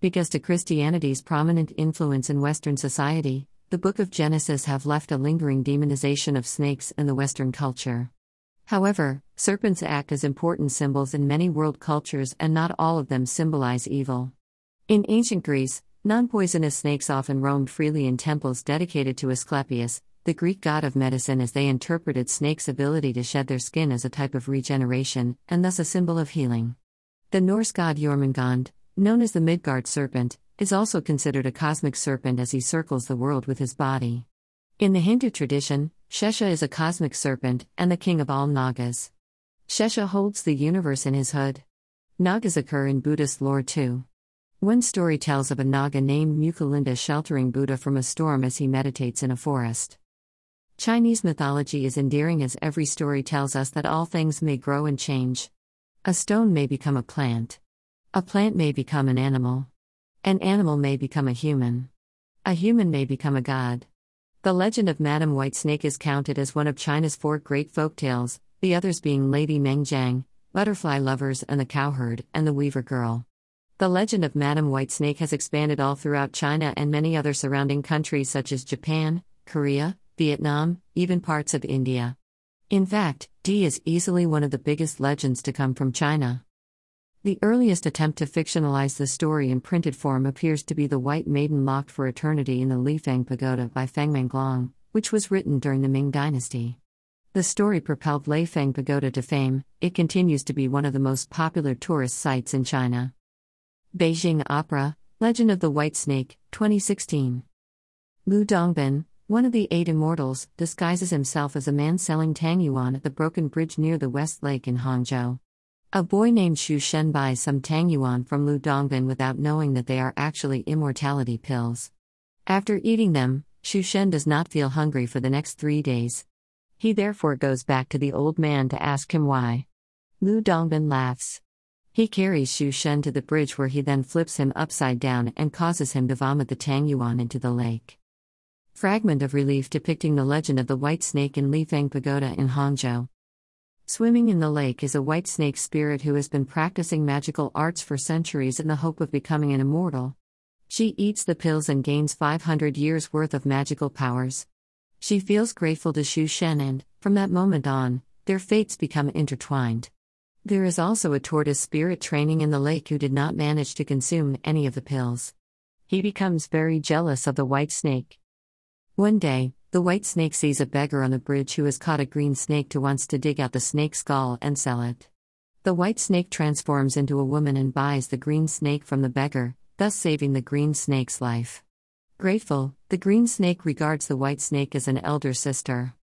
Because to Christianity's prominent influence in Western society, the book of Genesis have left a lingering demonization of snakes in the Western culture. However, serpents act as important symbols in many world cultures and not all of them symbolize evil. In ancient Greece, non poisonous snakes often roamed freely in temples dedicated to Asclepius, the Greek god of medicine, as they interpreted snakes' ability to shed their skin as a type of regeneration, and thus a symbol of healing. The Norse god Jormungand, known as the Midgard serpent, is also considered a cosmic serpent as he circles the world with his body. In the Hindu tradition, Shesha is a cosmic serpent and the king of all Nagas. Shesha holds the universe in his hood. Nagas occur in Buddhist lore too. One story tells of a Naga named Mukhalinda sheltering Buddha from a storm as he meditates in a forest. Chinese mythology is endearing as every story tells us that all things may grow and change. A stone may become a plant. A plant may become an animal. An animal may become a human. A human may become a god. The legend of Madame Whitesnake is counted as one of China's four great folk tales, the others being Lady Mengjiang, Butterfly Lovers, and the Cowherd, and the Weaver Girl. The legend of Madame Whitesnake has expanded all throughout China and many other surrounding countries such as Japan, Korea, Vietnam, even parts of India. In fact, D is easily one of the biggest legends to come from China. The earliest attempt to fictionalize the story in printed form appears to be The White Maiden Locked for Eternity in the Leifeng Pagoda by Feng Menglong, which was written during the Ming Dynasty. The story propelled Leifeng Pagoda to fame, it continues to be one of the most popular tourist sites in China. Beijing Opera, Legend of the White Snake, 2016. Lu Dongbin, one of the eight immortals, disguises himself as a man selling Tang Yuan at the broken bridge near the West Lake in Hangzhou. A boy named Xu Shen buys some Tang Yuan from Lu Dongbin without knowing that they are actually immortality pills. After eating them, Xu Shen does not feel hungry for the next three days. He therefore goes back to the old man to ask him why. Lu Dongbin laughs. He carries Xu Shen to the bridge where he then flips him upside down and causes him to vomit the Tang Yuan into the lake. Fragment of relief depicting the legend of the white snake in Li Leifeng Pagoda in Hangzhou. Swimming in the lake is a white snake spirit who has been practicing magical arts for centuries in the hope of becoming an immortal. She eats the pills and gains 500 years' worth of magical powers. She feels grateful to Xu Shen, and, from that moment on, their fates become intertwined. There is also a tortoise spirit training in the lake who did not manage to consume any of the pills. He becomes very jealous of the white snake. One day, the white snake sees a beggar on the bridge who has caught a green snake to wants to dig out the snake's skull and sell it. The white snake transforms into a woman and buys the green snake from the beggar, thus saving the green snake's life. Grateful, the green snake regards the white snake as an elder sister.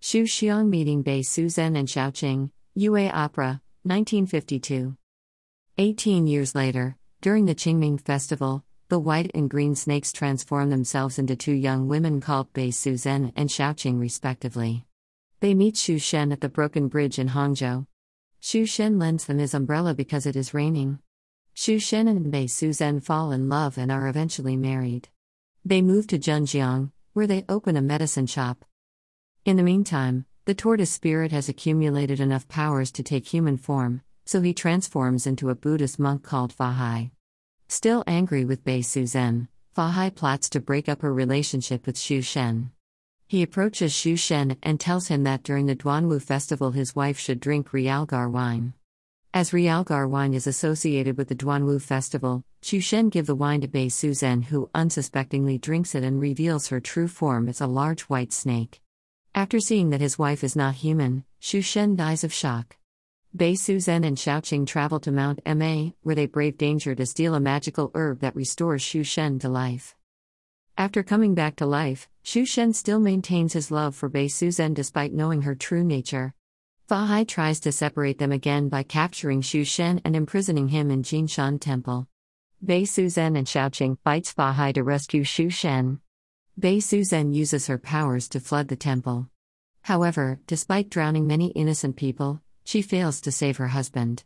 Xu Xian meeting Bei Suzhen and Xiaoqing, Yue Opera, 1952. Eighteen years later, during the Qingming Festival, the white and green snakes transform themselves into two young women called Bei Suzhen and Xiaoqing respectively. They meet Xu Shen at the broken bridge in Hangzhou. Xu Shen lends them his umbrella because it is raining. Xu Shen and Bei Suzhen fall in love and are eventually married. They move to Zhenjiang, where they open a medicine shop. In the meantime, the tortoise spirit has accumulated enough powers to take human form, so he transforms into a Buddhist monk called Fahai. Still angry with Bei Suzhen, Fahai plots to break up her relationship with Xu Shen. He approaches Xu Shen and tells him that during the Duanwu festival his wife should drink Realgar wine. As Realgar wine is associated with the Duanwu festival, Xu Shen give the wine to Bei Suzhen who unsuspectingly drinks it and reveals her true form as a large white snake. After seeing that his wife is not human, Xu Shen dies of shock. Bei Suzhen and Xiaoqing travel to Mount Ma, where they brave danger to steal a magical herb that restores Xu Shen to life. After coming back to life, Xu Shen still maintains his love for Bei Suzhen despite knowing her true nature. Fahai tries to separate them again by capturing Xu Shen and imprisoning him in Jinshan Temple. Bei Suzhen and Xiaoqing fights Fahai to rescue Xu Shen. Bei Suzhen uses her powers to flood the temple. However, despite drowning many innocent people, she fails to save her husband.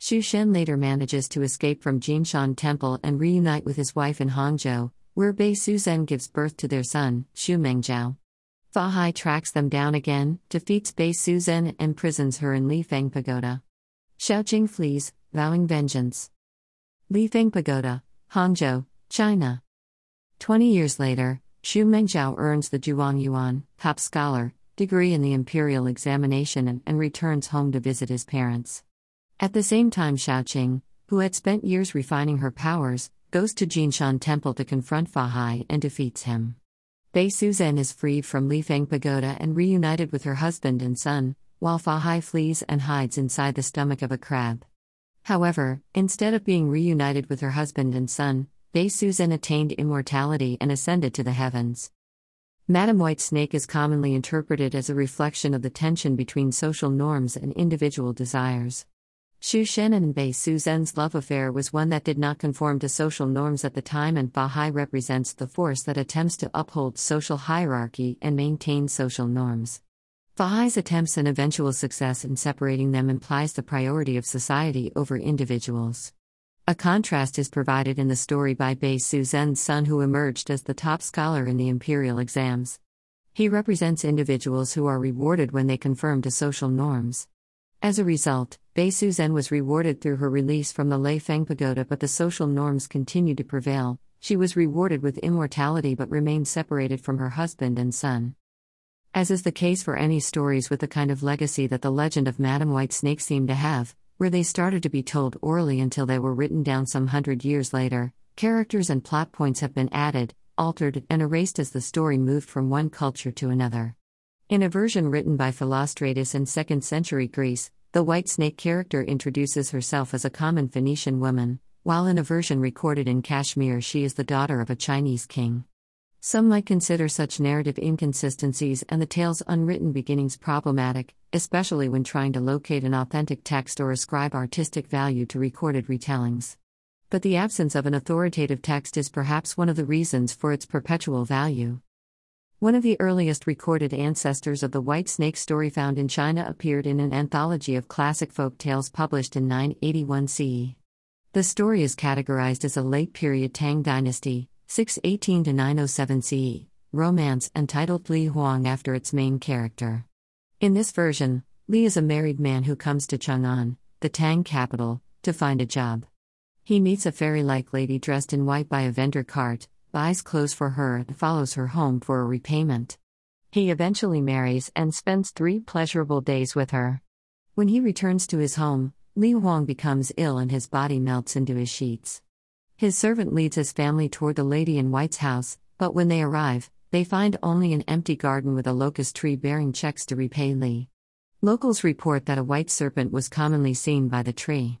Xu Shen later manages to escape from Jinshan Temple and reunite with his wife in Hangzhou, where Bei Suzhen gives birth to their son, Xu Mengjiao. Fahai tracks them down again, defeats Bei Suzhen, and imprisons her in Leifeng Pagoda. Xiaoqing flees, vowing vengeance. Leifeng Pagoda, Hangzhou, China. Twenty years later, Xu Mengjiao earns the Zhuang Yuan, top scholar, degree in the imperial examination and, and returns home to visit his parents. At the same time, Xiaoqing, who had spent years refining her powers, goes to Jinshan Temple to confront Fahai and defeats him. Bei Suzhen is freed from Leifeng Pagoda and reunited with her husband and son, while Fahai flees and hides inside the stomach of a crab. However, instead of being reunited with her husband and son, Bei Suzhen attained immortality and ascended to the heavens. Madam White Snake is commonly interpreted as a reflection of the tension between social norms and individual desires. Xu Shen and Bei Suzhen's love affair was one that did not conform to social norms at the time, and Fa Hai represents the force that attempts to uphold social hierarchy and maintain social norms. Fa Hai's attempts and eventual success in separating them implies the priority of society over individuals. A contrast is provided in the story by Bei Suzhen's son, who emerged as the top scholar in the imperial exams. He represents individuals who are rewarded when they conform to social norms. As a result, Bei Suzhen was rewarded through her release from the Lei Feng Pagoda, but the social norms continued to prevail. She was rewarded with immortality but remained separated from her husband and son. As is the case for any stories with the kind of legacy that the legend of Madam White Snake seemed to have, where they started to be told orally until they were written down some hundred years later, characters and plot points have been added, altered, and erased as the story moved from one culture to another. In a version written by Philostratus in 2nd century Greece, the white snake character introduces herself as a common Phoenician woman, while in a version recorded in Kashmir she is the daughter of a Chinese king. Some might consider such narrative inconsistencies and the tale's unwritten beginnings problematic, especially when trying to locate an authentic text or ascribe artistic value to recorded retellings. But the absence of an authoritative text is perhaps one of the reasons for its perpetual value. One of the earliest recorded ancestors of the white snake story found in China appeared in an anthology of classic folk tales published in 981 CE. The story is categorized as a late period Tang dynasty, 618 to 907 CE, romance entitled Li Huang after its main character. In this version, Li is a married man who comes to Chang'an, the Tang capital, to find a job. He meets a fairy like lady dressed in white by a vendor cart, buys clothes for her, and follows her home for a repayment. He eventually marries and spends three pleasurable days with her. When he returns to his home, Li Huang becomes ill and his body melts into his sheets. His servant leads his family toward the lady in white's house, but when they arrive, they find only an empty garden with a locust tree bearing checks to repay Li. Locals report that a white serpent was commonly seen by the tree.